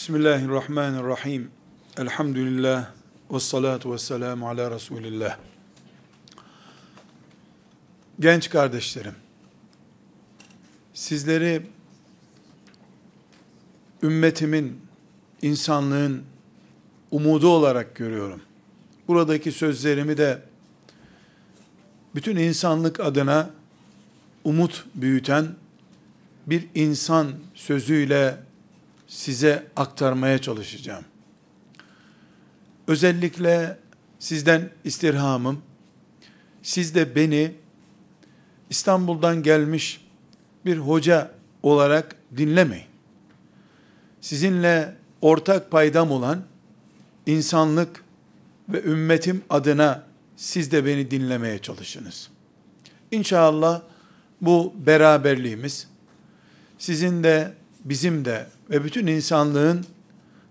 Bismillahirrahmanirrahim. Elhamdülillah ve salatu ve selamu ala Resulillah. Genç kardeşlerim, sizleri ümmetimin, insanlığın umudu olarak görüyorum. Buradaki sözlerimi de bütün insanlık adına umut büyüten bir insan sözüyle size aktarmaya çalışacağım. Özellikle sizden istirhamım, siz de beni İstanbul'dan gelmiş bir hoca olarak dinlemeyin. Sizinle ortak paydam olan insanlık ve ümmetim adına siz de beni dinlemeye çalışınız. İnşallah bu beraberliğimiz sizin de bizim de ve bütün insanlığın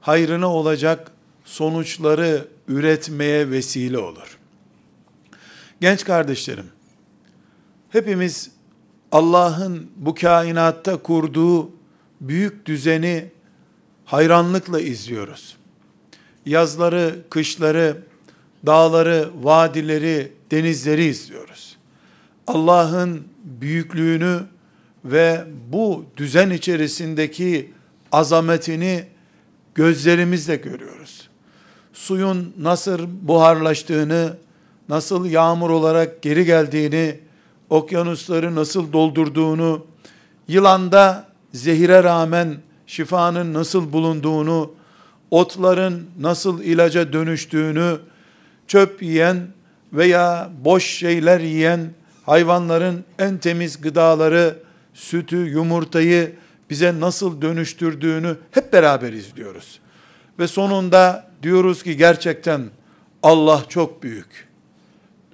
hayrına olacak sonuçları üretmeye vesile olur. Genç kardeşlerim, hepimiz Allah'ın bu kainatta kurduğu büyük düzeni hayranlıkla izliyoruz. Yazları, kışları, dağları, vadileri, denizleri izliyoruz. Allah'ın büyüklüğünü ve bu düzen içerisindeki azametini gözlerimizle görüyoruz. Suyun nasıl buharlaştığını, nasıl yağmur olarak geri geldiğini, okyanusları nasıl doldurduğunu, yılanda zehire rağmen şifanın nasıl bulunduğunu, otların nasıl ilaca dönüştüğünü, çöp yiyen veya boş şeyler yiyen hayvanların en temiz gıdaları, sütü, yumurtayı bize nasıl dönüştürdüğünü hep beraber izliyoruz. Ve sonunda diyoruz ki gerçekten Allah çok büyük.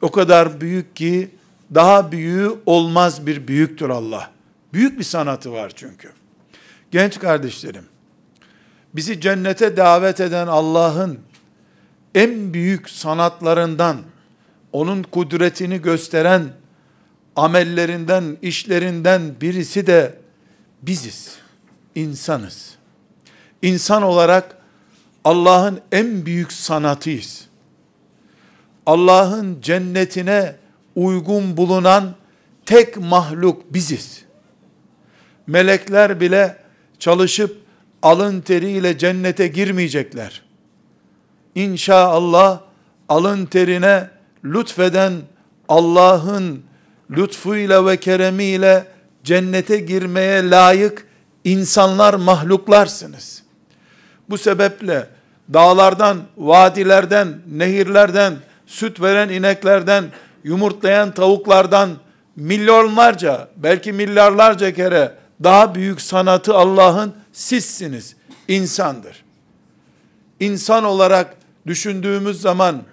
O kadar büyük ki daha büyüğü olmaz bir büyüktür Allah. Büyük bir sanatı var çünkü. Genç kardeşlerim, bizi cennete davet eden Allah'ın en büyük sanatlarından, onun kudretini gösteren amellerinden, işlerinden birisi de biziz. insanız. İnsan olarak Allah'ın en büyük sanatıyız. Allah'ın cennetine uygun bulunan tek mahluk biziz. Melekler bile çalışıp alın teriyle cennete girmeyecekler. İnşallah alın terine lütfeden Allah'ın lütfuyla ve keremiyle cennete girmeye layık insanlar, mahluklarsınız. Bu sebeple dağlardan, vadilerden, nehirlerden, süt veren ineklerden, yumurtlayan tavuklardan milyonlarca, belki milyarlarca kere daha büyük sanatı Allah'ın sizsiniz. insandır. İnsan olarak düşündüğümüz zaman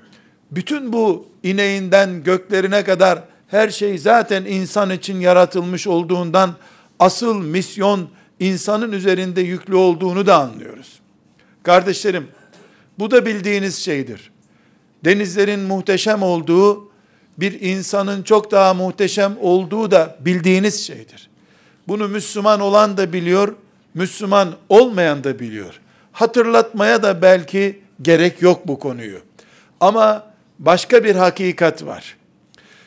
bütün bu ineğinden göklerine kadar her şey zaten insan için yaratılmış olduğundan asıl misyon insanın üzerinde yüklü olduğunu da anlıyoruz. Kardeşlerim, bu da bildiğiniz şeydir. Denizlerin muhteşem olduğu, bir insanın çok daha muhteşem olduğu da bildiğiniz şeydir. Bunu Müslüman olan da biliyor, Müslüman olmayan da biliyor. Hatırlatmaya da belki gerek yok bu konuyu. Ama başka bir hakikat var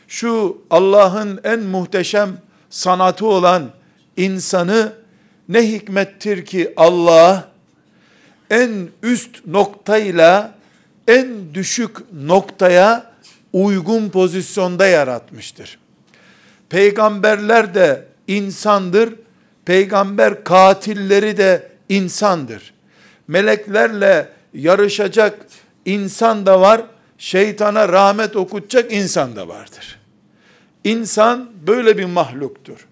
şu Allah'ın en muhteşem sanatı olan insanı ne hikmettir ki Allah en üst noktayla en düşük noktaya uygun pozisyonda yaratmıştır. Peygamberler de insandır. Peygamber katilleri de insandır. Meleklerle yarışacak insan da var şeytana rahmet okutacak insan da vardır. İnsan böyle bir mahluktur.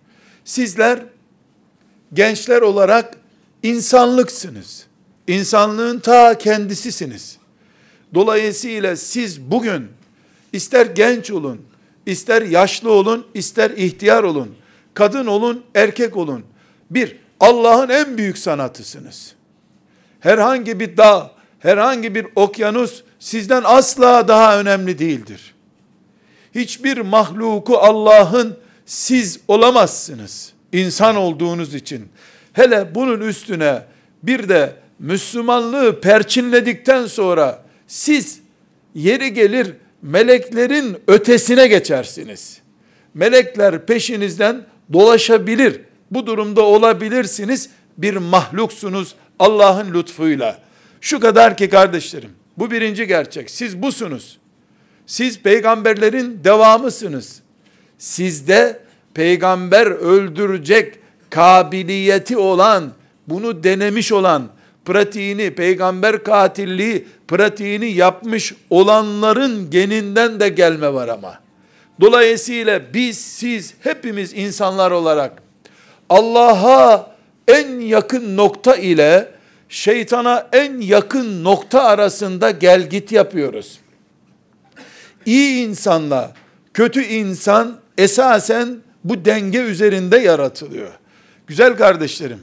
Sizler gençler olarak insanlıksınız. İnsanlığın ta kendisisiniz. Dolayısıyla siz bugün ister genç olun, ister yaşlı olun, ister ihtiyar olun, kadın olun, erkek olun. Bir, Allah'ın en büyük sanatısınız. Herhangi bir dağ, herhangi bir okyanus sizden asla daha önemli değildir. Hiçbir mahluku Allah'ın siz olamazsınız. insan olduğunuz için. Hele bunun üstüne bir de Müslümanlığı perçinledikten sonra siz yeri gelir meleklerin ötesine geçersiniz. Melekler peşinizden dolaşabilir. Bu durumda olabilirsiniz. Bir mahluksunuz Allah'ın lütfuyla. Şu kadar ki kardeşlerim, bu birinci gerçek. Siz busunuz. Siz peygamberlerin devamısınız. Sizde peygamber öldürecek kabiliyeti olan, bunu denemiş olan, pratiğini, peygamber katilliği pratiğini yapmış olanların geninden de gelme var ama. Dolayısıyla biz, siz, hepimiz insanlar olarak Allah'a en yakın nokta ile şeytana en yakın nokta arasında gel git yapıyoruz. İyi insanla kötü insan esasen bu denge üzerinde yaratılıyor. Güzel kardeşlerim,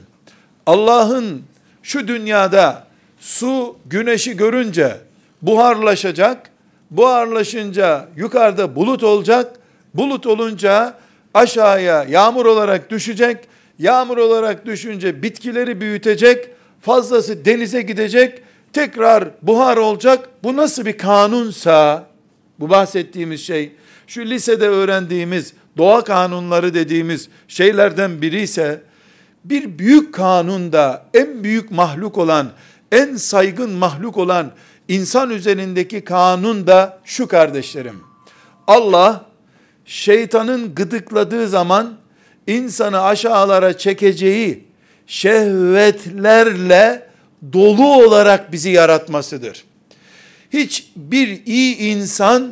Allah'ın şu dünyada su güneşi görünce buharlaşacak, buharlaşınca yukarıda bulut olacak, bulut olunca aşağıya yağmur olarak düşecek, yağmur olarak düşünce bitkileri büyütecek, fazlası denize gidecek, tekrar buhar olacak. Bu nasıl bir kanunsa, bu bahsettiğimiz şey, şu lisede öğrendiğimiz doğa kanunları dediğimiz şeylerden biri ise, bir büyük kanunda en büyük mahluk olan, en saygın mahluk olan insan üzerindeki kanun da şu kardeşlerim. Allah şeytanın gıdıkladığı zaman insanı aşağılara çekeceği şehvetlerle dolu olarak bizi yaratmasıdır. Hiçbir iyi insan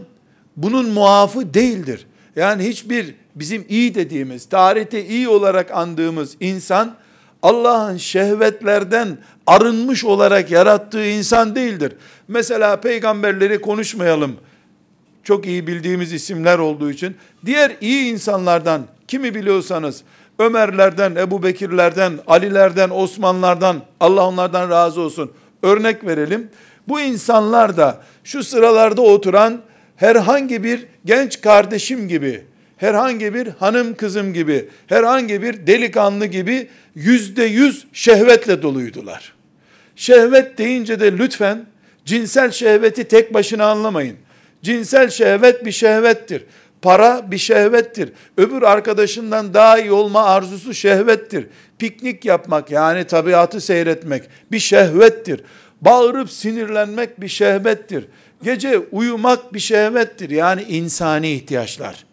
bunun muafı değildir. Yani hiçbir bizim iyi dediğimiz, tarihte iyi olarak andığımız insan Allah'ın şehvetlerden arınmış olarak yarattığı insan değildir. Mesela peygamberleri konuşmayalım. Çok iyi bildiğimiz isimler olduğu için. Diğer iyi insanlardan kimi biliyorsanız Ömerlerden, Ebu Bekirlerden, Alilerden, Osmanlardan Allah onlardan razı olsun. Örnek verelim. Bu insanlar da şu sıralarda oturan herhangi bir genç kardeşim gibi herhangi bir hanım kızım gibi, herhangi bir delikanlı gibi yüzde yüz şehvetle doluydular. Şehvet deyince de lütfen cinsel şehveti tek başına anlamayın. Cinsel şehvet bir şehvettir. Para bir şehvettir. Öbür arkadaşından daha iyi olma arzusu şehvettir. Piknik yapmak yani tabiatı seyretmek bir şehvettir. Bağırıp sinirlenmek bir şehvettir. Gece uyumak bir şehvettir. Yani insani ihtiyaçlar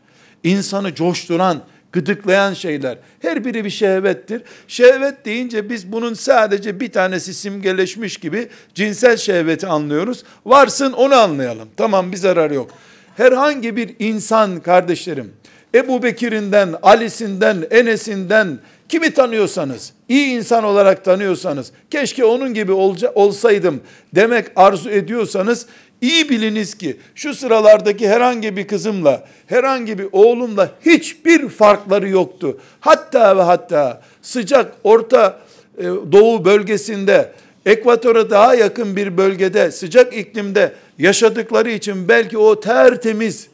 insanı coşturan, gıdıklayan şeyler. Her biri bir şehvettir. Şehvet deyince biz bunun sadece bir tanesi simgeleşmiş gibi cinsel şehveti anlıyoruz. Varsın onu anlayalım. Tamam bir zarar yok. Herhangi bir insan kardeşlerim, Ebu Bekir'inden, Ali'sinden, Enes'inden, kimi tanıyorsanız, iyi insan olarak tanıyorsanız, keşke onun gibi olca, olsaydım demek arzu ediyorsanız, İyi biliniz ki şu sıralardaki herhangi bir kızımla, herhangi bir oğlumla hiçbir farkları yoktu. Hatta ve hatta sıcak orta e, doğu bölgesinde, ekvatora daha yakın bir bölgede, sıcak iklimde yaşadıkları için belki o tertemiz,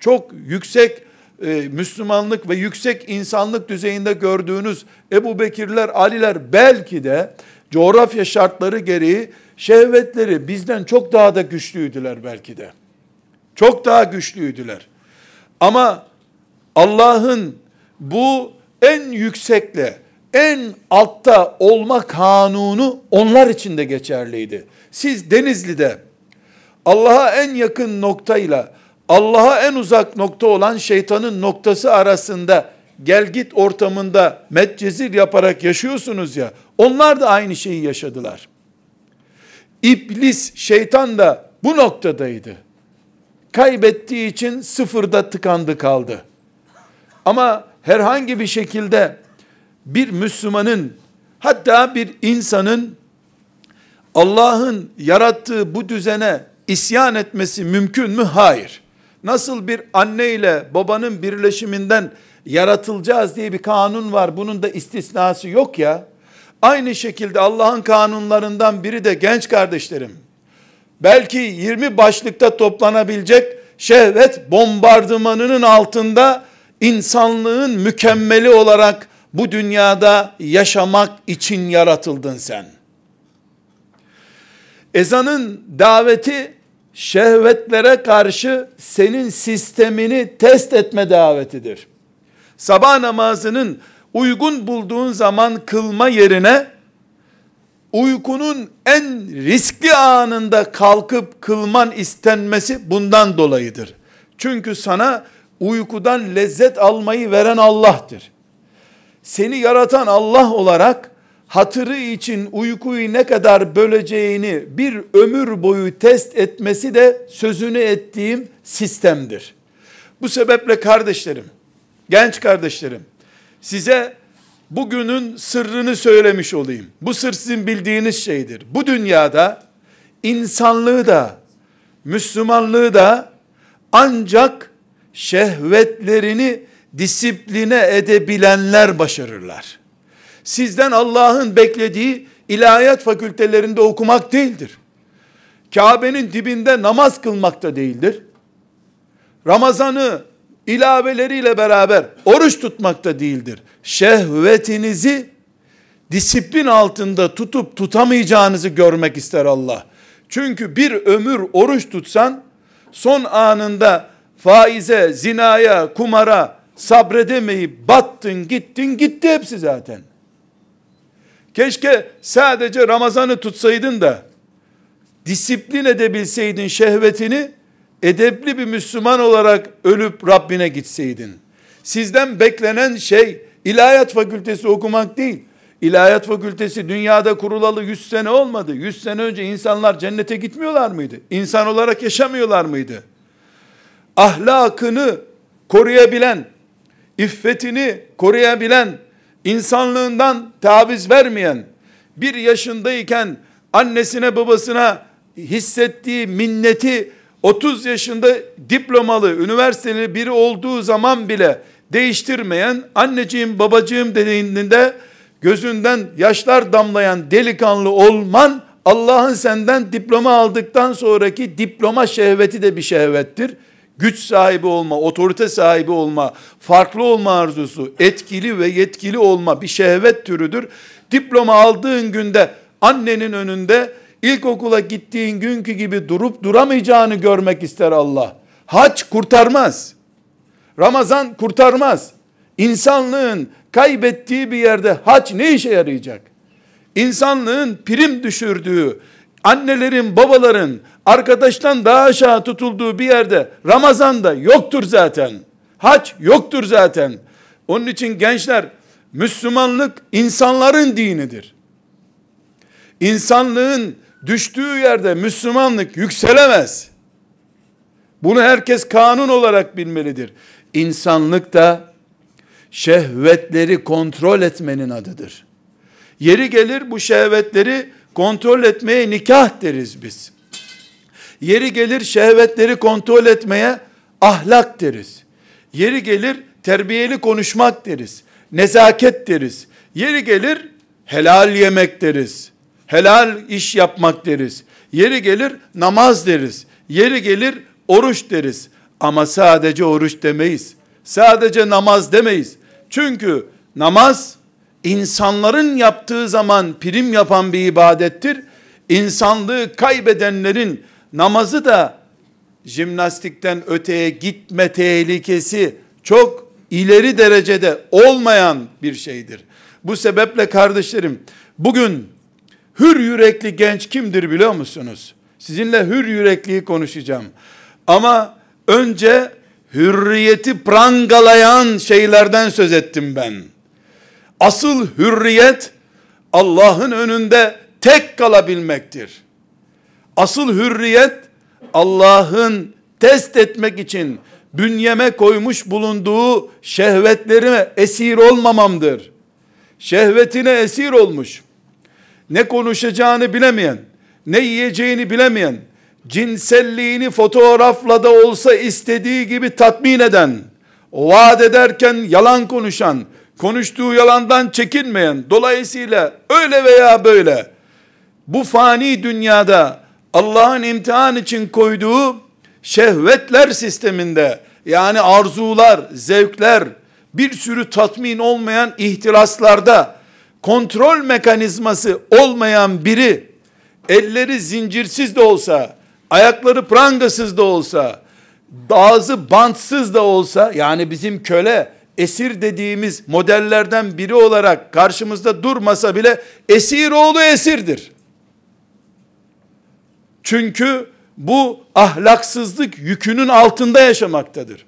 çok yüksek e, Müslümanlık ve yüksek insanlık düzeyinde gördüğünüz Ebu Bekirler, Aliler belki de coğrafya şartları gereği şehvetleri bizden çok daha da güçlüydüler belki de. Çok daha güçlüydüler. Ama Allah'ın bu en yüksekle, en altta olma kanunu onlar için de geçerliydi. Siz Denizli'de Allah'a en yakın noktayla Allah'a en uzak nokta olan şeytanın noktası arasında gel git ortamında metcezir yaparak yaşıyorsunuz ya. Onlar da aynı şeyi yaşadılar. İblis, şeytan da bu noktadaydı. Kaybettiği için sıfırda tıkandı kaldı. Ama herhangi bir şekilde bir Müslümanın hatta bir insanın Allah'ın yarattığı bu düzene isyan etmesi mümkün mü? Hayır. Nasıl bir anne ile babanın birleşiminden yaratılacağız diye bir kanun var. Bunun da istisnası yok ya. Aynı şekilde Allah'ın kanunlarından biri de genç kardeşlerim. Belki 20 başlıkta toplanabilecek şehvet bombardımanının altında insanlığın mükemmeli olarak bu dünyada yaşamak için yaratıldın sen. Ezanın daveti şehvetlere karşı senin sistemini test etme davetidir. Sabah namazının uygun bulduğun zaman kılma yerine uykunun en riskli anında kalkıp kılman istenmesi bundan dolayıdır. Çünkü sana uykudan lezzet almayı veren Allah'tır. Seni yaratan Allah olarak hatırı için uykuyu ne kadar böleceğini bir ömür boyu test etmesi de sözünü ettiğim sistemdir. Bu sebeple kardeşlerim, genç kardeşlerim, size bugünün sırrını söylemiş olayım. Bu sır sizin bildiğiniz şeydir. Bu dünyada insanlığı da, Müslümanlığı da ancak şehvetlerini disipline edebilenler başarırlar. Sizden Allah'ın beklediği ilahiyat fakültelerinde okumak değildir. Kabe'nin dibinde namaz kılmak da değildir. Ramazanı ilaveleriyle beraber oruç tutmak da değildir. Şehvetinizi disiplin altında tutup tutamayacağınızı görmek ister Allah. Çünkü bir ömür oruç tutsan son anında faize, zinaya, kumara sabredemeyip battın, gittin, gitti hepsi zaten. Keşke sadece Ramazan'ı tutsaydın da disiplin edebilseydin şehvetini edepli bir Müslüman olarak ölüp Rabbine gitseydin. Sizden beklenen şey ilahiyat fakültesi okumak değil. İlahiyat fakültesi dünyada kurulalı 100 sene olmadı. 100 sene önce insanlar cennete gitmiyorlar mıydı? İnsan olarak yaşamıyorlar mıydı? Ahlakını koruyabilen, iffetini koruyabilen, insanlığından taviz vermeyen, bir yaşındayken annesine babasına hissettiği minneti 30 yaşında diplomalı, üniversiteli biri olduğu zaman bile değiştirmeyen, anneciğim babacığım dediğinde gözünden yaşlar damlayan delikanlı olman, Allah'ın senden diploma aldıktan sonraki diploma şehveti de bir şehvettir. Güç sahibi olma, otorite sahibi olma, farklı olma arzusu, etkili ve yetkili olma bir şehvet türüdür. Diploma aldığın günde annenin önünde ilkokula gittiğin günkü gibi durup duramayacağını görmek ister Allah. Hac kurtarmaz. Ramazan kurtarmaz. İnsanlığın kaybettiği bir yerde hac ne işe yarayacak? İnsanlığın prim düşürdüğü, annelerin, babaların arkadaştan daha aşağı tutulduğu bir yerde Ramazan'da yoktur zaten. Hac yoktur zaten. Onun için gençler Müslümanlık insanların dinidir. İnsanlığın düştüğü yerde Müslümanlık yükselemez. Bunu herkes kanun olarak bilmelidir. İnsanlık da şehvetleri kontrol etmenin adıdır. Yeri gelir bu şehvetleri kontrol etmeye nikah deriz biz. Yeri gelir şehvetleri kontrol etmeye ahlak deriz. Yeri gelir terbiyeli konuşmak deriz. Nezaket deriz. Yeri gelir helal yemek deriz helal iş yapmak deriz. Yeri gelir namaz deriz. Yeri gelir oruç deriz. Ama sadece oruç demeyiz. Sadece namaz demeyiz. Çünkü namaz insanların yaptığı zaman prim yapan bir ibadettir. İnsanlığı kaybedenlerin namazı da jimnastikten öteye gitme tehlikesi çok ileri derecede olmayan bir şeydir. Bu sebeple kardeşlerim bugün Hür yürekli genç kimdir biliyor musunuz? Sizinle hür yürekliyi konuşacağım. Ama önce hürriyeti prangalayan şeylerden söz ettim ben. Asıl hürriyet Allah'ın önünde tek kalabilmektir. Asıl hürriyet Allah'ın test etmek için bünyeme koymuş bulunduğu şehvetlerime esir olmamamdır. Şehvetine esir olmuş ne konuşacağını bilemeyen, ne yiyeceğini bilemeyen, cinselliğini fotoğrafla da olsa istediği gibi tatmin eden, vaat ederken yalan konuşan, konuştuğu yalandan çekinmeyen, dolayısıyla öyle veya böyle, bu fani dünyada Allah'ın imtihan için koyduğu şehvetler sisteminde, yani arzular, zevkler, bir sürü tatmin olmayan ihtiraslarda, kontrol mekanizması olmayan biri elleri zincirsiz de olsa, ayakları prangasız da olsa, ağzı bantsız da olsa, yani bizim köle, esir dediğimiz modellerden biri olarak karşımızda durmasa bile esir oğlu esirdir. Çünkü bu ahlaksızlık yükünün altında yaşamaktadır.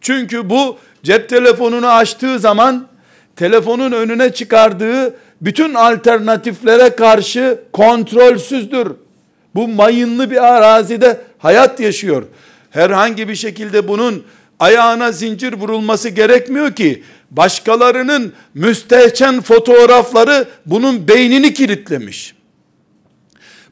Çünkü bu cep telefonunu açtığı zaman telefonun önüne çıkardığı bütün alternatiflere karşı kontrolsüzdür. Bu mayınlı bir arazide hayat yaşıyor. Herhangi bir şekilde bunun ayağına zincir vurulması gerekmiyor ki. Başkalarının müstehcen fotoğrafları bunun beynini kilitlemiş.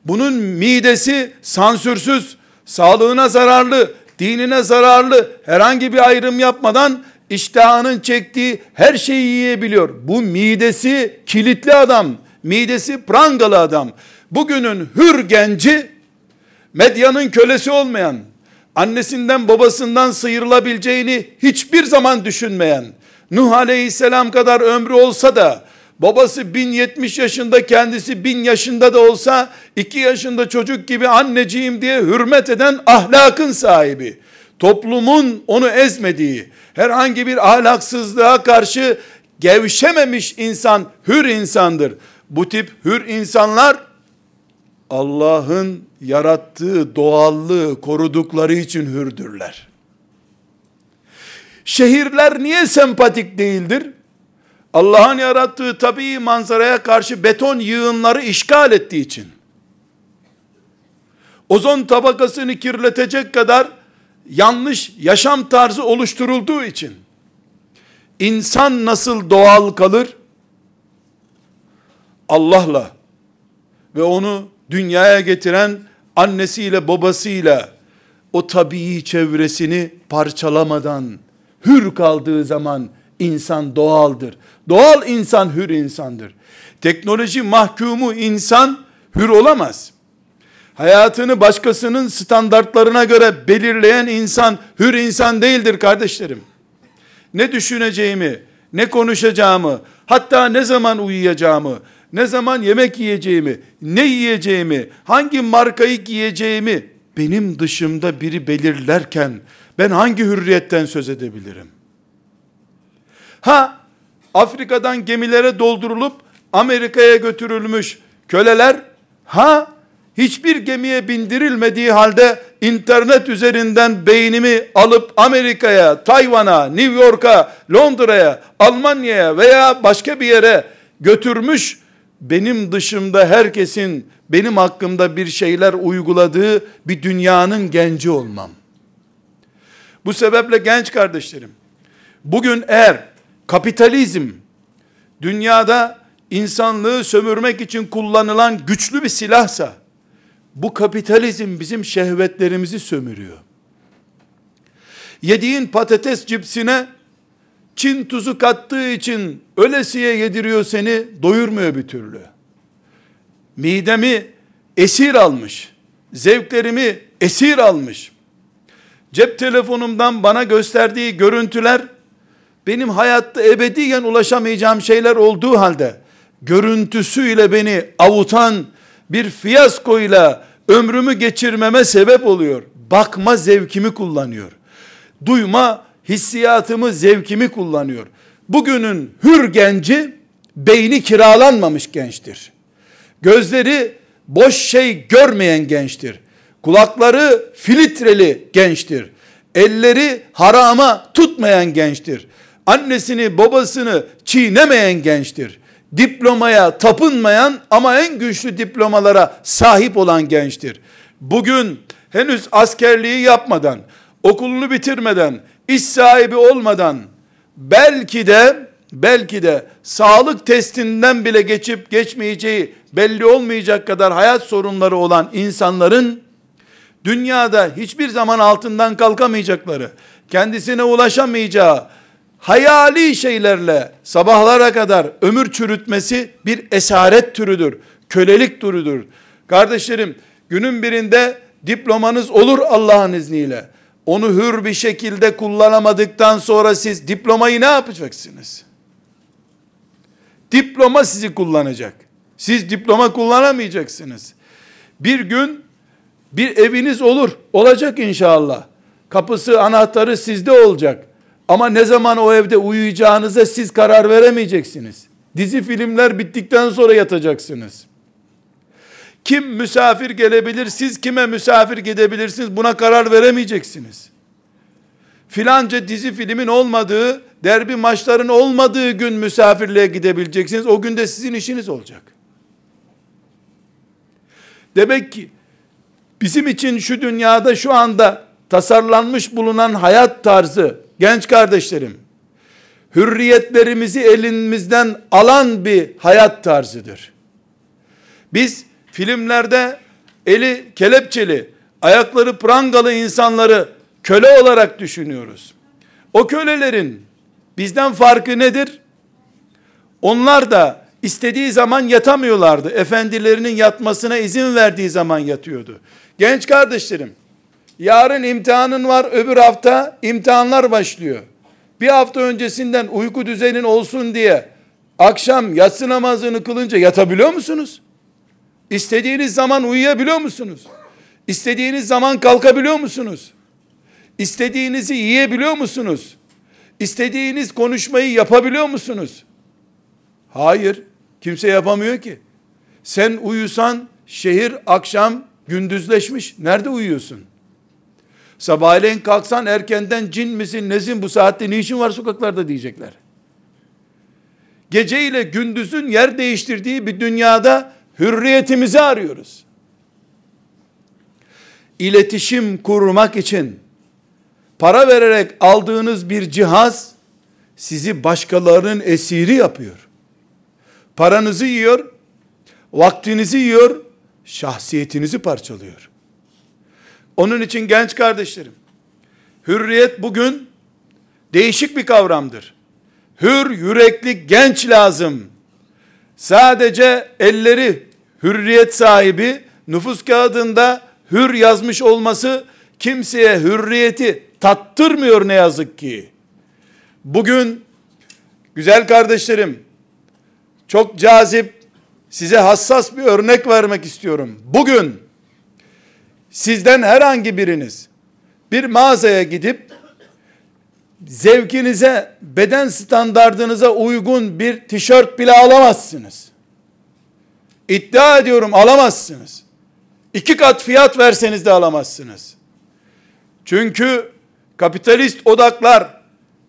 Bunun midesi sansürsüz, sağlığına zararlı, dinine zararlı, herhangi bir ayrım yapmadan iştahının çektiği her şeyi yiyebiliyor. Bu midesi kilitli adam, midesi prangalı adam. Bugünün hür genci, medyanın kölesi olmayan, annesinden babasından sıyrılabileceğini hiçbir zaman düşünmeyen, Nuh aleyhisselam kadar ömrü olsa da, babası 1070 yaşında kendisi 1000 yaşında da olsa, 2 yaşında çocuk gibi anneciğim diye hürmet eden ahlakın sahibi, toplumun onu ezmediği, herhangi bir ahlaksızlığa karşı gevşememiş insan, hür insandır. Bu tip hür insanlar, Allah'ın yarattığı doğallığı korudukları için hürdürler. Şehirler niye sempatik değildir? Allah'ın yarattığı tabii manzaraya karşı beton yığınları işgal ettiği için. Ozon tabakasını kirletecek kadar yanlış yaşam tarzı oluşturulduğu için. İnsan nasıl doğal kalır? Allah'la ve onu dünyaya getiren annesiyle babasıyla o tabii çevresini parçalamadan hür kaldığı zaman insan doğaldır. Doğal insan hür insandır. Teknoloji mahkumu insan hür olamaz. Hayatını başkasının standartlarına göre belirleyen insan hür insan değildir kardeşlerim. Ne düşüneceğimi, ne konuşacağımı, hatta ne zaman uyuyacağımı, ne zaman yemek yiyeceğimi, ne yiyeceğimi, hangi markayı giyeceğimi benim dışımda biri belirlerken ben hangi hürriyetten söz edebilirim? Ha Afrika'dan gemilere doldurulup Amerika'ya götürülmüş köleler ha hiçbir gemiye bindirilmediği halde internet üzerinden beynimi alıp Amerika'ya, Tayvan'a, New York'a, Londra'ya, Almanya'ya veya başka bir yere götürmüş benim dışımda herkesin benim hakkımda bir şeyler uyguladığı bir dünyanın genci olmam. Bu sebeple genç kardeşlerim, bugün eğer kapitalizm dünyada insanlığı sömürmek için kullanılan güçlü bir silahsa, bu kapitalizm bizim şehvetlerimizi sömürüyor. Yediğin patates cipsine Çin tuzu kattığı için ölesiye yediriyor seni, doyurmuyor bir türlü. Midemi esir almış, zevklerimi esir almış. Cep telefonumdan bana gösterdiği görüntüler, benim hayatta ebediyen ulaşamayacağım şeyler olduğu halde, görüntüsüyle beni avutan bir fiyaskoyla ömrümü geçirmeme sebep oluyor. Bakma zevkimi kullanıyor. Duyma hissiyatımı, zevkimi kullanıyor. Bugünün hür genci beyni kiralanmamış gençtir. Gözleri boş şey görmeyen gençtir. Kulakları filtreli gençtir. Elleri harama tutmayan gençtir. Annesini babasını çiğnemeyen gençtir. Diplomaya tapınmayan ama en güçlü diplomalara sahip olan gençtir. Bugün henüz askerliği yapmadan, okulunu bitirmeden, iş sahibi olmadan belki de belki de sağlık testinden bile geçip geçmeyeceği belli olmayacak kadar hayat sorunları olan insanların dünyada hiçbir zaman altından kalkamayacakları, kendisine ulaşamayacağı hayali şeylerle sabahlara kadar ömür çürütmesi bir esaret türüdür. Kölelik türüdür. Kardeşlerim günün birinde diplomanız olur Allah'ın izniyle onu hür bir şekilde kullanamadıktan sonra siz diplomayı ne yapacaksınız? Diploma sizi kullanacak. Siz diploma kullanamayacaksınız. Bir gün bir eviniz olur. Olacak inşallah. Kapısı, anahtarı sizde olacak. Ama ne zaman o evde uyuyacağınıza siz karar veremeyeceksiniz. Dizi filmler bittikten sonra yatacaksınız. Kim misafir gelebilir, siz kime misafir gidebilirsiniz buna karar veremeyeceksiniz. Filanca dizi filmin olmadığı, derbi maçların olmadığı gün misafirliğe gidebileceksiniz. O gün de sizin işiniz olacak. Demek ki bizim için şu dünyada şu anda tasarlanmış bulunan hayat tarzı genç kardeşlerim hürriyetlerimizi elimizden alan bir hayat tarzıdır. Biz filmlerde eli kelepçeli, ayakları prangalı insanları köle olarak düşünüyoruz. O kölelerin bizden farkı nedir? Onlar da istediği zaman yatamıyorlardı. Efendilerinin yatmasına izin verdiği zaman yatıyordu. Genç kardeşlerim, yarın imtihanın var, öbür hafta imtihanlar başlıyor. Bir hafta öncesinden uyku düzenin olsun diye akşam yatsı namazını kılınca yatabiliyor musunuz? İstediğiniz zaman uyuyabiliyor musunuz? İstediğiniz zaman kalkabiliyor musunuz? İstediğinizi yiyebiliyor musunuz? İstediğiniz konuşmayı yapabiliyor musunuz? Hayır, kimse yapamıyor ki. Sen uyusan şehir akşam gündüzleşmiş. Nerede uyuyorsun? Sabahleyin kalksan erkenden cin misin nesin bu saatte ne işin var sokaklarda diyecekler. Gece ile gündüzün yer değiştirdiği bir dünyada hürriyetimizi arıyoruz. İletişim kurmak için para vererek aldığınız bir cihaz sizi başkalarının esiri yapıyor. Paranızı yiyor, vaktinizi yiyor, şahsiyetinizi parçalıyor. Onun için genç kardeşlerim, hürriyet bugün değişik bir kavramdır. Hür yürekli genç lazım. Sadece elleri hürriyet sahibi nüfus kağıdında hür yazmış olması kimseye hürriyeti tattırmıyor ne yazık ki. Bugün güzel kardeşlerim çok cazip size hassas bir örnek vermek istiyorum. Bugün sizden herhangi biriniz bir mağazaya gidip zevkinize, beden standardınıza uygun bir tişört bile alamazsınız. İddia ediyorum alamazsınız. İki kat fiyat verseniz de alamazsınız. Çünkü kapitalist odaklar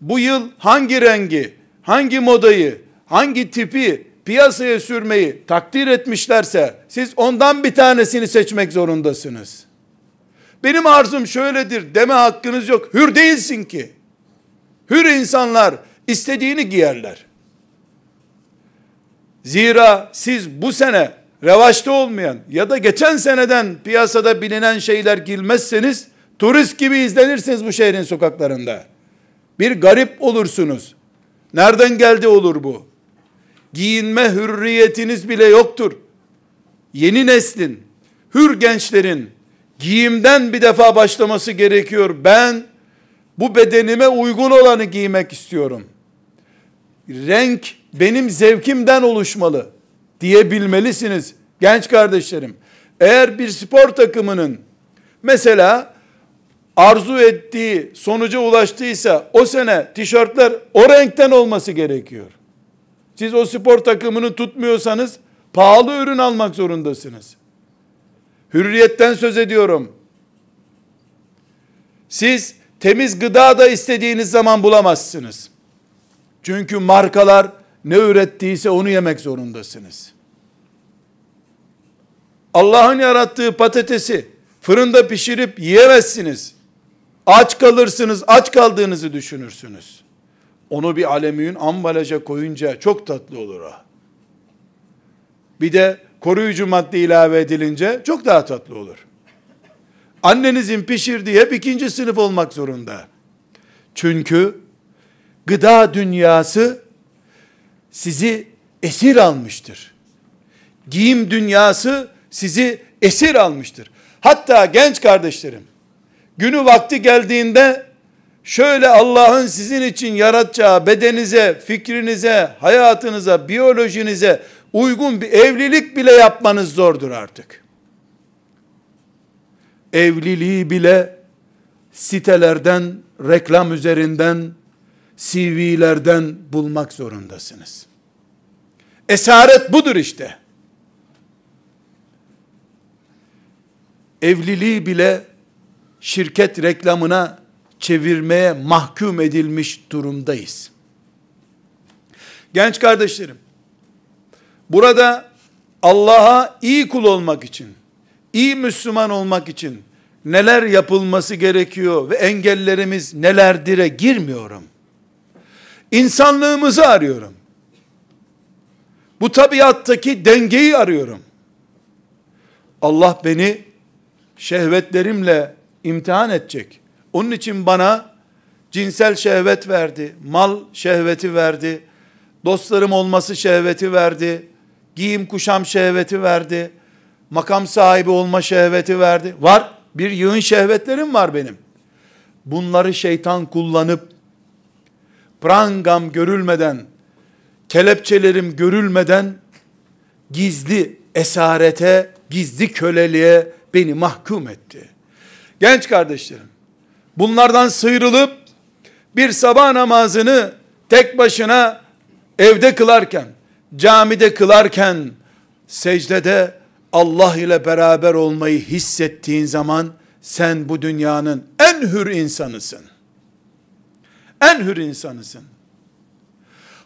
bu yıl hangi rengi, hangi modayı, hangi tipi piyasaya sürmeyi takdir etmişlerse siz ondan bir tanesini seçmek zorundasınız. Benim arzum şöyledir deme hakkınız yok. Hür değilsin ki. Hür insanlar istediğini giyerler. Zira siz bu sene revaçta olmayan ya da geçen seneden piyasada bilinen şeyler giyilmezseniz turist gibi izlenirsiniz bu şehrin sokaklarında. Bir garip olursunuz. Nereden geldi olur bu? Giyinme hürriyetiniz bile yoktur. Yeni neslin, hür gençlerin giyimden bir defa başlaması gerekiyor. Ben bu bedenime uygun olanı giymek istiyorum. Renk benim zevkimden oluşmalı diyebilmelisiniz genç kardeşlerim. Eğer bir spor takımının mesela arzu ettiği sonuca ulaştıysa o sene tişörtler o renkten olması gerekiyor. Siz o spor takımını tutmuyorsanız pahalı ürün almak zorundasınız. Hürriyetten söz ediyorum. Siz temiz gıda da istediğiniz zaman bulamazsınız. Çünkü markalar ne ürettiyse onu yemek zorundasınız. Allah'ın yarattığı patatesi fırında pişirip yiyemezsiniz. Aç kalırsınız, aç kaldığınızı düşünürsünüz. Onu bir alemiyün ambalaja koyunca çok tatlı olur o. Bir de koruyucu madde ilave edilince çok daha tatlı olur. Annenizin pişirdiği hep ikinci sınıf olmak zorunda. Çünkü gıda dünyası sizi esir almıştır. Giyim dünyası sizi esir almıştır. Hatta genç kardeşlerim, günü vakti geldiğinde şöyle Allah'ın sizin için yaratacağı bedenize, fikrinize, hayatınıza, biyolojinize uygun bir evlilik bile yapmanız zordur artık. evliliği bile sitelerden, reklam üzerinden, CV'lerden bulmak zorundasınız. Esaret budur işte. Evliliği bile şirket reklamına çevirmeye mahkum edilmiş durumdayız. Genç kardeşlerim, burada Allah'a iyi kul olmak için, iyi Müslüman olmak için neler yapılması gerekiyor ve engellerimiz nelerdir'e girmiyorum. İnsanlığımızı arıyorum. Bu tabiattaki dengeyi arıyorum. Allah beni şehvetlerimle imtihan edecek. Onun için bana cinsel şehvet verdi, mal şehveti verdi, dostlarım olması şehveti verdi, giyim kuşam şehveti verdi, makam sahibi olma şehveti verdi. Var, bir yığın şehvetlerim var benim. Bunları şeytan kullanıp, prangam görülmeden, kelepçelerim görülmeden, gizli esarete, gizli köleliğe beni mahkum etti. Genç kardeşlerim, bunlardan sıyrılıp, bir sabah namazını tek başına evde kılarken, camide kılarken, secdede Allah ile beraber olmayı hissettiğin zaman, sen bu dünyanın en hür insanısın. En hür insanısın.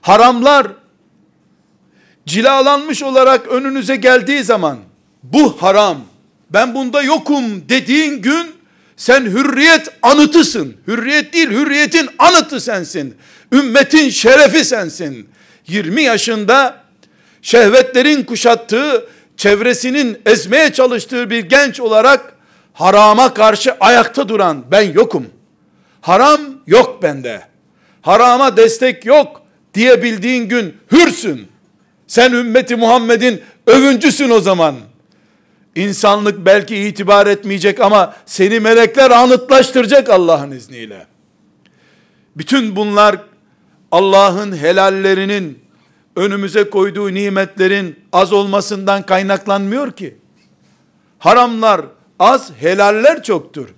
Haramlar, cilalanmış olarak önünüze geldiği zaman, bu haram, ben bunda yokum dediğin gün, sen hürriyet anıtısın. Hürriyet değil, hürriyetin anıtı sensin. Ümmetin şerefi sensin. 20 yaşında şehvetlerin kuşattığı, çevresinin ezmeye çalıştığı bir genç olarak harama karşı ayakta duran ben yokum. Haram yok bende. Harama destek yok diyebildiğin gün hürsün. Sen ümmeti Muhammed'in övüncüsün o zaman. İnsanlık belki itibar etmeyecek ama seni melekler anıtlaştıracak Allah'ın izniyle. Bütün bunlar Allah'ın helallerinin önümüze koyduğu nimetlerin az olmasından kaynaklanmıyor ki. Haramlar az, helaller çoktur.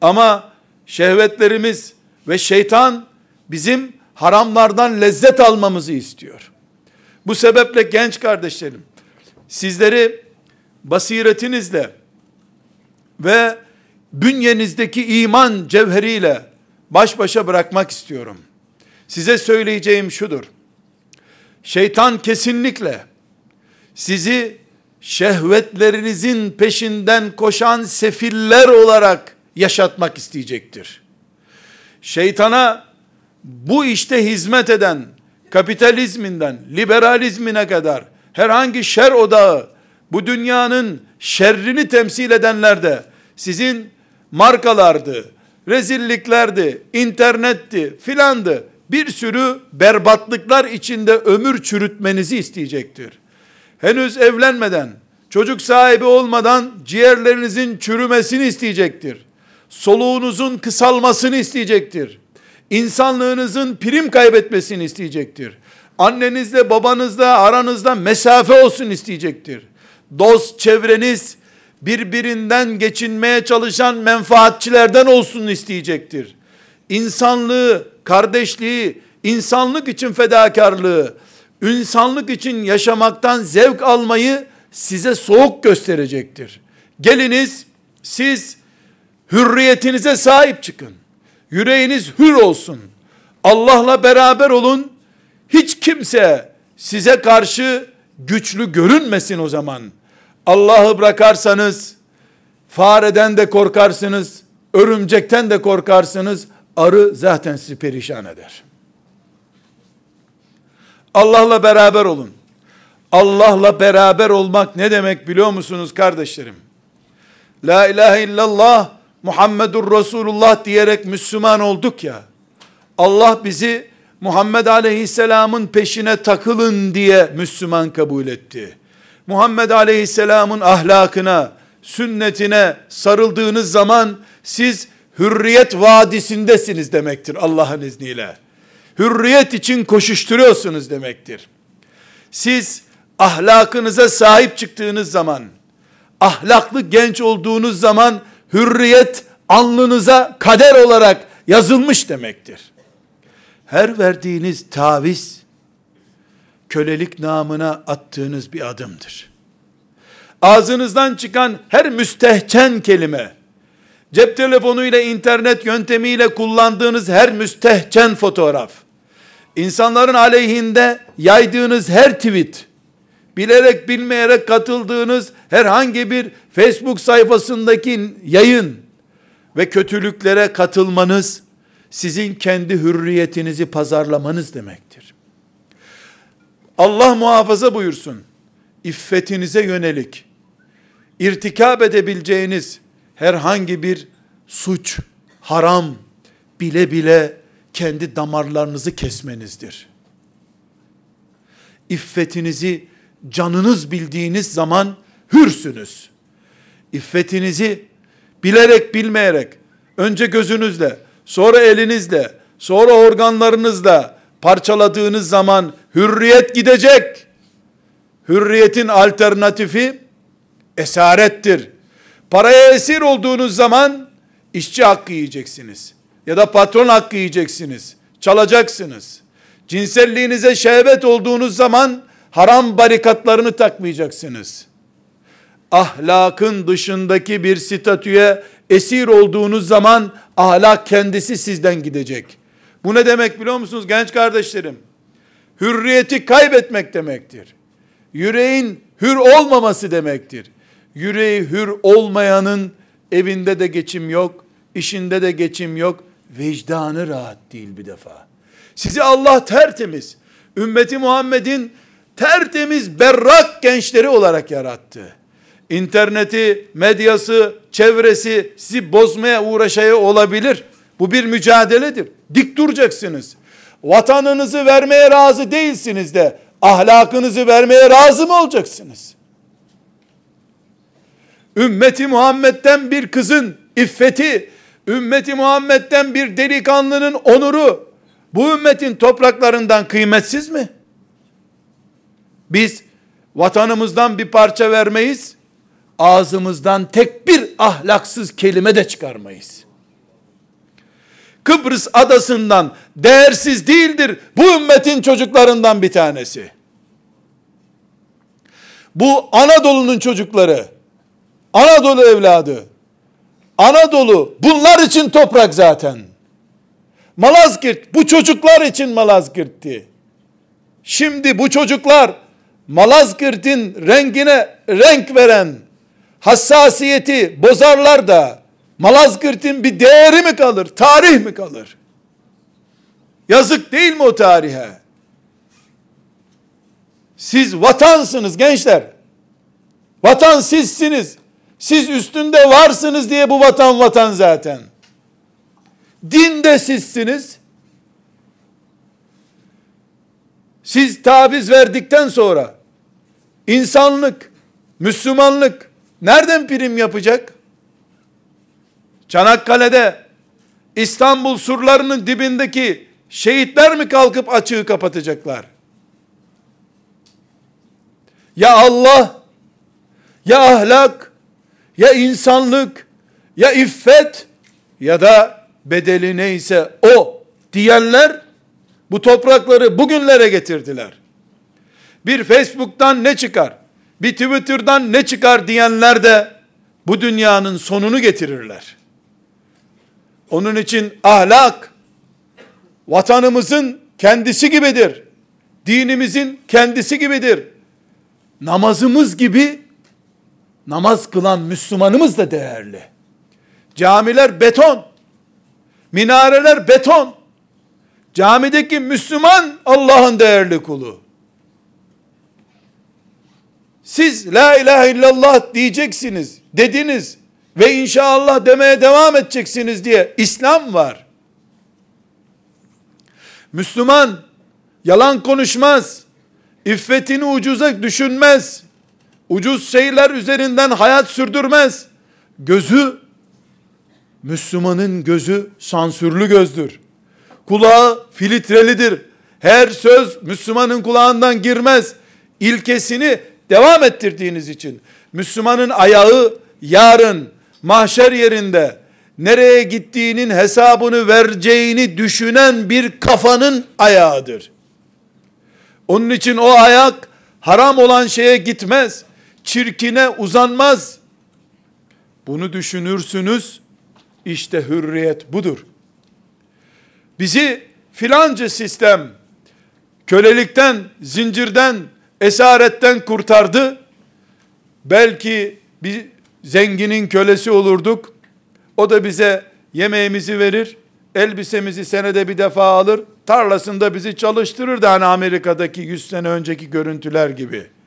Ama şehvetlerimiz ve şeytan bizim haramlardan lezzet almamızı istiyor. Bu sebeple genç kardeşlerim, sizleri basiretinizle ve bünyenizdeki iman cevheriyle baş başa bırakmak istiyorum. Size söyleyeceğim şudur. Şeytan kesinlikle sizi şehvetlerinizin peşinden koşan sefiller olarak yaşatmak isteyecektir. Şeytana bu işte hizmet eden kapitalizminden liberalizmine kadar herhangi şer odağı bu dünyanın şerrini temsil edenler de sizin markalardı, rezilliklerdi, internetti filandı bir sürü berbatlıklar içinde ömür çürütmenizi isteyecektir. Henüz evlenmeden, çocuk sahibi olmadan ciğerlerinizin çürümesini isteyecektir. Soluğunuzun kısalmasını isteyecektir. İnsanlığınızın prim kaybetmesini isteyecektir. Annenizle babanızla aranızda mesafe olsun isteyecektir. Dost çevreniz birbirinden geçinmeye çalışan menfaatçilerden olsun isteyecektir. İnsanlığı kardeşliği, insanlık için fedakarlığı, insanlık için yaşamaktan zevk almayı size soğuk gösterecektir. Geliniz siz hürriyetinize sahip çıkın. Yüreğiniz hür olsun. Allah'la beraber olun. Hiç kimse size karşı güçlü görünmesin o zaman. Allah'ı bırakarsanız fareden de korkarsınız, örümcekten de korkarsınız, arı zaten sizi perişan eder. Allah'la beraber olun. Allah'la beraber olmak ne demek biliyor musunuz kardeşlerim? La ilahe illallah Muhammedur Resulullah diyerek Müslüman olduk ya. Allah bizi Muhammed Aleyhisselam'ın peşine takılın diye Müslüman kabul etti. Muhammed Aleyhisselam'ın ahlakına, sünnetine sarıldığınız zaman siz hürriyet vadisindesiniz demektir Allah'ın izniyle. Hürriyet için koşuşturuyorsunuz demektir. Siz ahlakınıza sahip çıktığınız zaman, ahlaklı genç olduğunuz zaman hürriyet alnınıza kader olarak yazılmış demektir. Her verdiğiniz taviz, kölelik namına attığınız bir adımdır. Ağzınızdan çıkan her müstehcen kelime, cep telefonuyla, internet yöntemiyle kullandığınız her müstehcen fotoğraf, insanların aleyhinde yaydığınız her tweet, bilerek bilmeyerek katıldığınız herhangi bir Facebook sayfasındaki yayın ve kötülüklere katılmanız, sizin kendi hürriyetinizi pazarlamanız demektir. Allah muhafaza buyursun. İffetinize yönelik irtikab edebileceğiniz herhangi bir suç, haram bile bile kendi damarlarınızı kesmenizdir. İffetinizi canınız bildiğiniz zaman hürsünüz. İffetinizi bilerek bilmeyerek önce gözünüzle, sonra elinizle, sonra organlarınızla parçaladığınız zaman hürriyet gidecek. Hürriyetin alternatifi esarettir. Paraya esir olduğunuz zaman işçi hakkı yiyeceksiniz. Ya da patron hakkı yiyeceksiniz. Çalacaksınız. Cinselliğinize şehvet olduğunuz zaman haram barikatlarını takmayacaksınız. Ahlakın dışındaki bir statüye esir olduğunuz zaman ahlak kendisi sizden gidecek. Bu ne demek biliyor musunuz genç kardeşlerim? Hürriyeti kaybetmek demektir. Yüreğin hür olmaması demektir. Yüreği hür olmayanın evinde de geçim yok, işinde de geçim yok, vicdanı rahat değil bir defa. Sizi Allah tertemiz, ümmeti Muhammed'in tertemiz berrak gençleri olarak yarattı. İnterneti, medyası, çevresi sizi bozmaya uğraşaya olabilir. Bu bir mücadeledir. Dik duracaksınız. Vatanınızı vermeye razı değilsiniz de ahlakınızı vermeye razı mı olacaksınız? Ümmeti Muhammed'den bir kızın iffeti, ümmeti Muhammed'den bir delikanlının onuru, bu ümmetin topraklarından kıymetsiz mi? Biz vatanımızdan bir parça vermeyiz, ağzımızdan tek bir ahlaksız kelime de çıkarmayız. Kıbrıs adasından değersiz değildir bu ümmetin çocuklarından bir tanesi. Bu Anadolu'nun çocukları, Anadolu evladı, Anadolu bunlar için toprak zaten. Malazgirt bu çocuklar için Malazgirt'ti. Şimdi bu çocuklar Malazgirt'in rengine renk veren hassasiyeti bozarlar da Malazgirt'in bir değeri mi kalır? Tarih mi kalır? Yazık değil mi o tarihe? Siz vatansınız gençler. Vatan sizsiniz. Siz üstünde varsınız diye bu vatan vatan zaten. Din de sizsiniz. Siz taviz verdikten sonra insanlık, Müslümanlık nereden prim yapacak? Çanakkale'de İstanbul surlarının dibindeki şehitler mi kalkıp açığı kapatacaklar? Ya Allah, ya ahlak, ya insanlık, ya iffet, ya da bedeli neyse o diyenler bu toprakları bugünlere getirdiler. Bir Facebook'tan ne çıkar? Bir Twitter'dan ne çıkar diyenler de bu dünyanın sonunu getirirler. Onun için ahlak vatanımızın kendisi gibidir. Dinimizin kendisi gibidir. Namazımız gibi namaz kılan Müslümanımız da değerli. Camiler beton. Minareler beton. Camideki Müslüman Allah'ın değerli kulu. Siz la ilahe illallah diyeceksiniz, dediniz ve inşallah demeye devam edeceksiniz diye İslam var. Müslüman yalan konuşmaz. İffetini ucuza düşünmez. Ucuz şeyler üzerinden hayat sürdürmez. Gözü Müslümanın gözü sansürlü gözdür. Kulağı filtrelidir. Her söz Müslümanın kulağından girmez. İlkesini devam ettirdiğiniz için Müslümanın ayağı yarın mahşer yerinde nereye gittiğinin hesabını vereceğini düşünen bir kafanın ayağıdır. Onun için o ayak haram olan şeye gitmez, çirkine uzanmaz. Bunu düşünürsünüz, işte hürriyet budur. Bizi filanca sistem kölelikten, zincirden, esaretten kurtardı. Belki bir zenginin kölesi olurduk. O da bize yemeğimizi verir, elbisemizi senede bir defa alır, tarlasında bizi çalıştırır da hani Amerika'daki 100 sene önceki görüntüler gibi.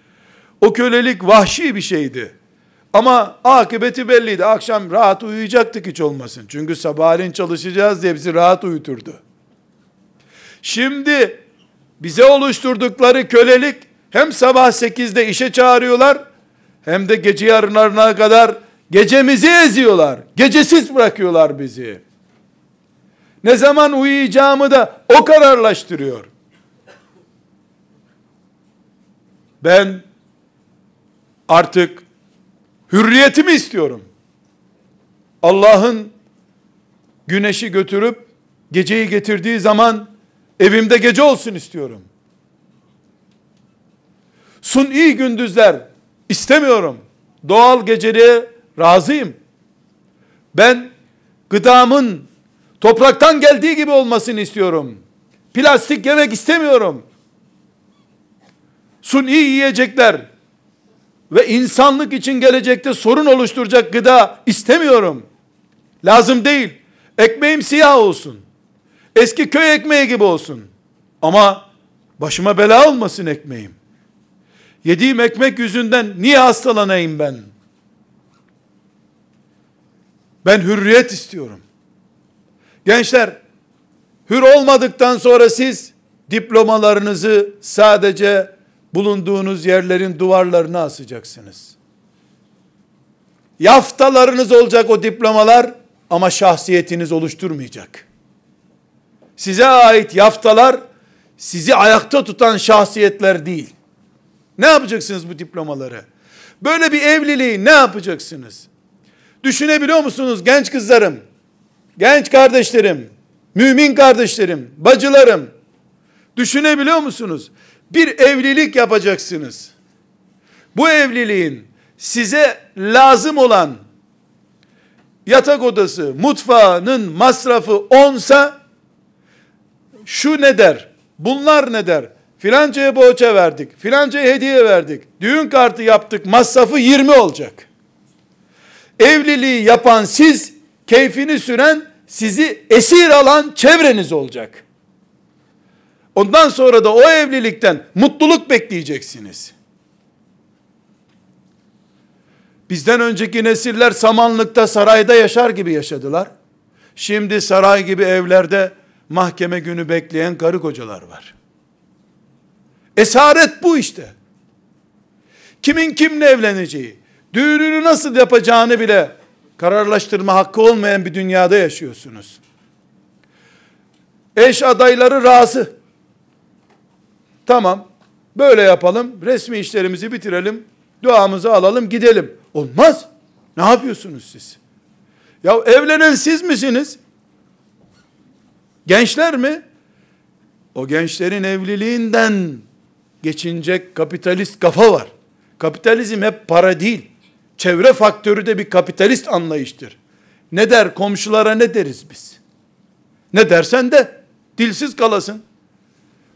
O kölelik vahşi bir şeydi. Ama akıbeti belliydi. Akşam rahat uyuyacaktık hiç olmasın. Çünkü sabahleyin çalışacağız diye bizi rahat uyuturdu. Şimdi bize oluşturdukları kölelik hem sabah 8'de işe çağırıyorlar hem de gece yarınlarına kadar gecemizi eziyorlar. Gecesiz bırakıyorlar bizi. Ne zaman uyuyacağımı da o kararlaştırıyor. Ben artık hürriyetimi istiyorum. Allah'ın güneşi götürüp geceyi getirdiği zaman evimde gece olsun istiyorum. Suni gündüzler istemiyorum. Doğal geceliğe razıyım. Ben gıdamın topraktan geldiği gibi olmasını istiyorum. Plastik yemek istemiyorum. Suni yiyecekler ve insanlık için gelecekte sorun oluşturacak gıda istemiyorum. Lazım değil. Ekmeğim siyah olsun. Eski köy ekmeği gibi olsun. Ama başıma bela olmasın ekmeğim. Yediğim ekmek yüzünden niye hastalanayım ben? Ben hürriyet istiyorum. Gençler, hür olmadıktan sonra siz diplomalarınızı sadece bulunduğunuz yerlerin duvarlarına asacaksınız. Yaftalarınız olacak o diplomalar ama şahsiyetiniz oluşturmayacak. Size ait yaftalar sizi ayakta tutan şahsiyetler değil. Ne yapacaksınız bu diplomaları? Böyle bir evliliği ne yapacaksınız? Düşünebiliyor musunuz genç kızlarım, genç kardeşlerim, mümin kardeşlerim, bacılarım? Düşünebiliyor musunuz? Bir evlilik yapacaksınız. Bu evliliğin size lazım olan yatak odası, mutfağının masrafı onsa şu ne der? Bunlar ne der? Filancaya boğaça verdik. Filancaya hediye verdik. Düğün kartı yaptık. Masrafı 20 olacak. Evliliği yapan siz, keyfini süren, sizi esir alan çevreniz olacak. Ondan sonra da o evlilikten mutluluk bekleyeceksiniz. Bizden önceki nesiller samanlıkta, sarayda yaşar gibi yaşadılar. Şimdi saray gibi evlerde mahkeme günü bekleyen karı kocalar var. Esaret bu işte. Kimin kimle evleneceği, düğününü nasıl yapacağını bile kararlaştırma hakkı olmayan bir dünyada yaşıyorsunuz. Eş adayları razı. Tamam, böyle yapalım, resmi işlerimizi bitirelim, duamızı alalım, gidelim. Olmaz. Ne yapıyorsunuz siz? Ya evlenen siz misiniz? Gençler mi? O gençlerin evliliğinden geçinecek kapitalist kafa var. Kapitalizm hep para değil. Çevre faktörü de bir kapitalist anlayıştır. Ne der komşulara ne deriz biz? Ne dersen de dilsiz kalasın.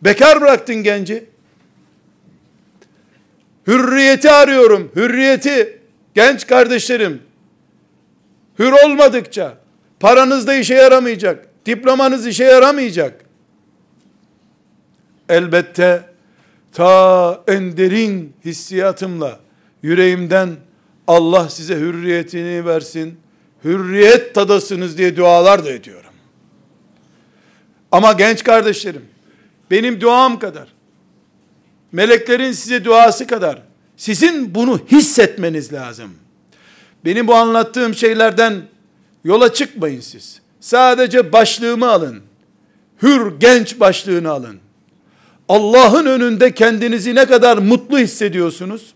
Bekar bıraktın genci. Hürriyeti arıyorum. Hürriyeti. Genç kardeşlerim. Hür olmadıkça paranız da işe yaramayacak. Diplomanız işe yaramayacak. Elbette ta en derin hissiyatımla yüreğimden Allah size hürriyetini versin. Hürriyet tadasınız diye dualar da ediyorum. Ama genç kardeşlerim, benim duam kadar, meleklerin size duası kadar, sizin bunu hissetmeniz lazım. Benim bu anlattığım şeylerden yola çıkmayın siz. Sadece başlığımı alın. Hür genç başlığını alın. Allah'ın önünde kendinizi ne kadar mutlu hissediyorsunuz?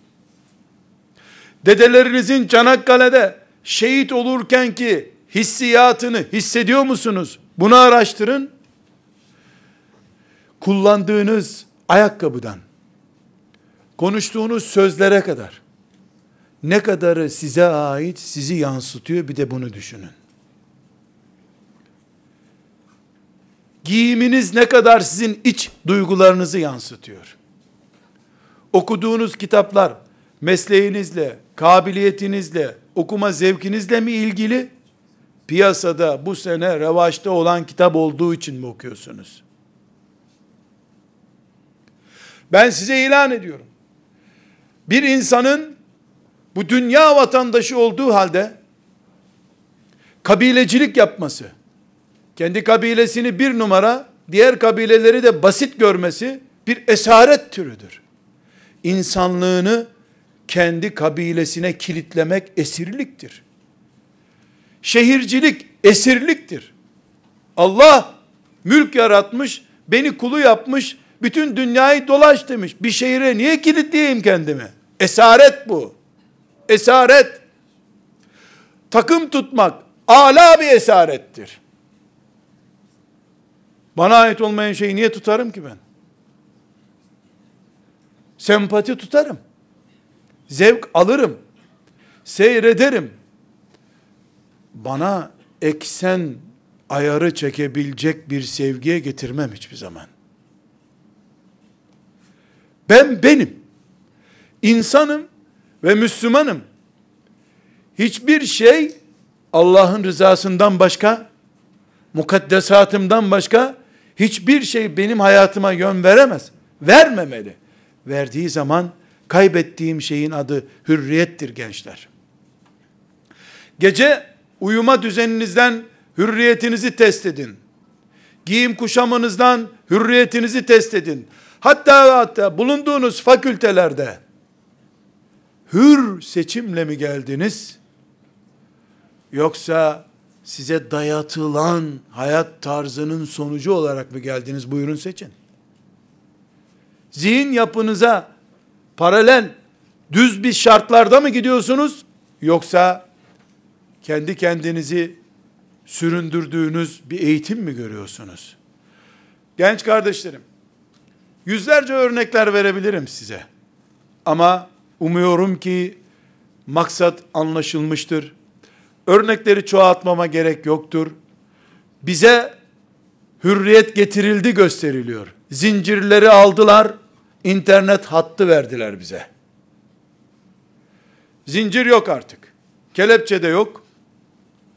Dedelerinizin Çanakkale'de şehit olurken ki hissiyatını hissediyor musunuz? Bunu araştırın. Kullandığınız ayakkabıdan, konuştuğunuz sözlere kadar ne kadarı size ait, sizi yansıtıyor bir de bunu düşünün. Giyiminiz ne kadar sizin iç duygularınızı yansıtıyor. Okuduğunuz kitaplar mesleğinizle, kabiliyetinizle, okuma zevkinizle mi ilgili? Piyasada bu sene revaçta olan kitap olduğu için mi okuyorsunuz? Ben size ilan ediyorum. Bir insanın bu dünya vatandaşı olduğu halde kabilecilik yapması, kendi kabilesini bir numara, diğer kabileleri de basit görmesi bir esaret türüdür. İnsanlığını kendi kabilesine kilitlemek esirliktir. Şehircilik esirliktir. Allah mülk yaratmış, beni kulu yapmış, bütün dünyayı dolaş demiş. Bir şehire niye kilitleyeyim kendimi? Esaret bu. Esaret. Takım tutmak ala bir esarettir. Bana ait olmayan şeyi niye tutarım ki ben? Sempati tutarım. Zevk alırım. Seyrederim. Bana eksen ayarı çekebilecek bir sevgiye getirmem hiçbir zaman. Ben benim. insanım ve Müslümanım. Hiçbir şey Allah'ın rızasından başka, mukaddesatımdan başka hiçbir şey benim hayatıma yön veremez. Vermemeli. Verdiği zaman kaybettiğim şeyin adı hürriyettir gençler. Gece uyuma düzeninizden hürriyetinizi test edin. Giyim kuşamınızdan hürriyetinizi test edin. Hatta hatta bulunduğunuz fakültelerde hür seçimle mi geldiniz? Yoksa size dayatılan hayat tarzının sonucu olarak mı geldiniz? Buyurun seçin. Zihin yapınıza paralel düz bir şartlarda mı gidiyorsunuz? Yoksa kendi kendinizi süründürdüğünüz bir eğitim mi görüyorsunuz? Genç kardeşlerim, yüzlerce örnekler verebilirim size. Ama umuyorum ki maksat anlaşılmıştır. Örnekleri çoğaltmama gerek yoktur. Bize hürriyet getirildi gösteriliyor. Zincirleri aldılar, internet hattı verdiler bize. Zincir yok artık. Kelepçe de yok.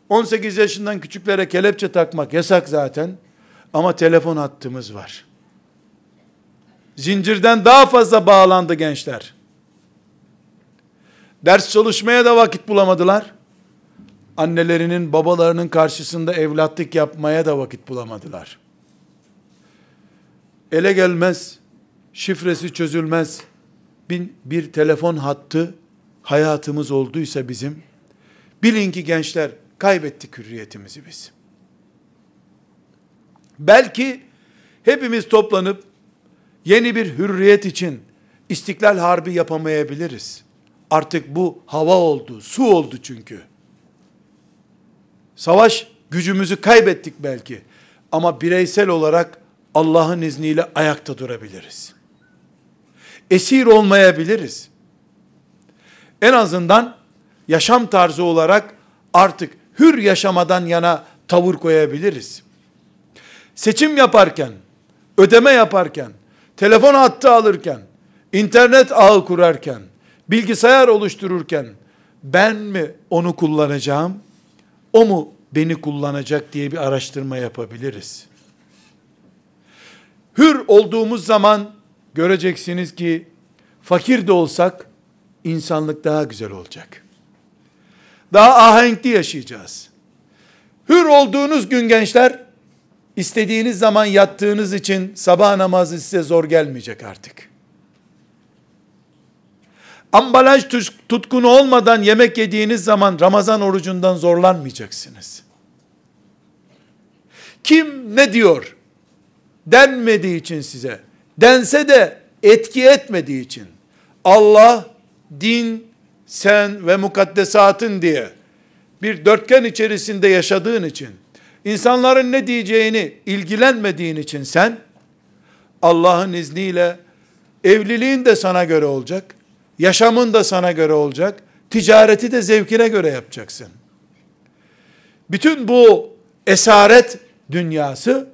18 yaşından küçüklere kelepçe takmak yasak zaten. Ama telefon hattımız var. Zincirden daha fazla bağlandı gençler. Ders çalışmaya da vakit bulamadılar. Annelerinin, babalarının karşısında evlatlık yapmaya da vakit bulamadılar. Ele gelmez, şifresi çözülmez bir, bir telefon hattı hayatımız olduysa bizim, bilin ki gençler kaybettik hürriyetimizi biz. Belki hepimiz toplanıp yeni bir hürriyet için istiklal harbi yapamayabiliriz. Artık bu hava oldu, su oldu çünkü. Savaş gücümüzü kaybettik belki. Ama bireysel olarak Allah'ın izniyle ayakta durabiliriz. Esir olmayabiliriz. En azından yaşam tarzı olarak artık hür yaşamadan yana tavır koyabiliriz. Seçim yaparken, ödeme yaparken, telefon hattı alırken, internet ağı kurarken, bilgisayar oluştururken ben mi onu kullanacağım, o mu beni kullanacak diye bir araştırma yapabiliriz. Hür olduğumuz zaman göreceksiniz ki fakir de olsak insanlık daha güzel olacak. Daha ahenkli yaşayacağız. Hür olduğunuz gün gençler istediğiniz zaman yattığınız için sabah namazı size zor gelmeyecek artık. Ambalaj tutkunu olmadan yemek yediğiniz zaman Ramazan orucundan zorlanmayacaksınız. Kim ne diyor? Denmediği için size. Dense de etki etmediği için. Allah, din, sen ve mukaddesatın diye bir dörtgen içerisinde yaşadığın için, insanların ne diyeceğini ilgilenmediğin için sen, Allah'ın izniyle evliliğin de sana göre olacak, yaşamın da sana göre olacak, ticareti de zevkine göre yapacaksın. Bütün bu esaret dünyası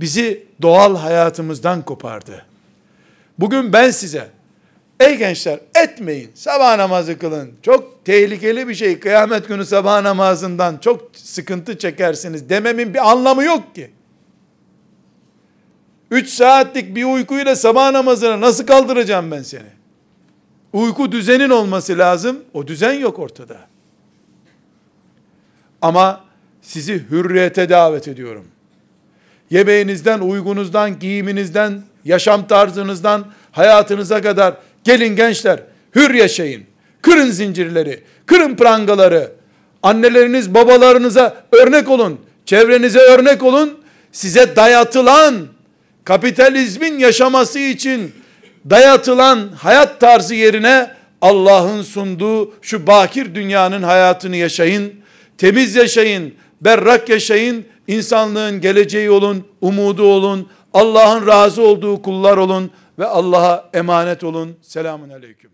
bizi doğal hayatımızdan kopardı. Bugün ben size, ey gençler etmeyin, sabah namazı kılın. Çok tehlikeli bir şey, kıyamet günü sabah namazından çok sıkıntı çekersiniz dememin bir anlamı yok ki. 3 saatlik bir uykuyla sabah namazına nasıl kaldıracağım ben seni? Uyku düzenin olması lazım. O düzen yok ortada. Ama sizi hürriyete davet ediyorum. Yemeğinizden, uygunuzdan, giyiminizden, yaşam tarzınızdan, hayatınıza kadar gelin gençler hür yaşayın. Kırın zincirleri, kırın prangaları. Anneleriniz, babalarınıza örnek olun. Çevrenize örnek olun. Size dayatılan kapitalizmin yaşaması için dayatılan hayat tarzı yerine Allah'ın sunduğu şu bakir dünyanın hayatını yaşayın. Temiz yaşayın, berrak yaşayın, insanlığın geleceği olun, umudu olun, Allah'ın razı olduğu kullar olun ve Allah'a emanet olun. Selamun aleyküm.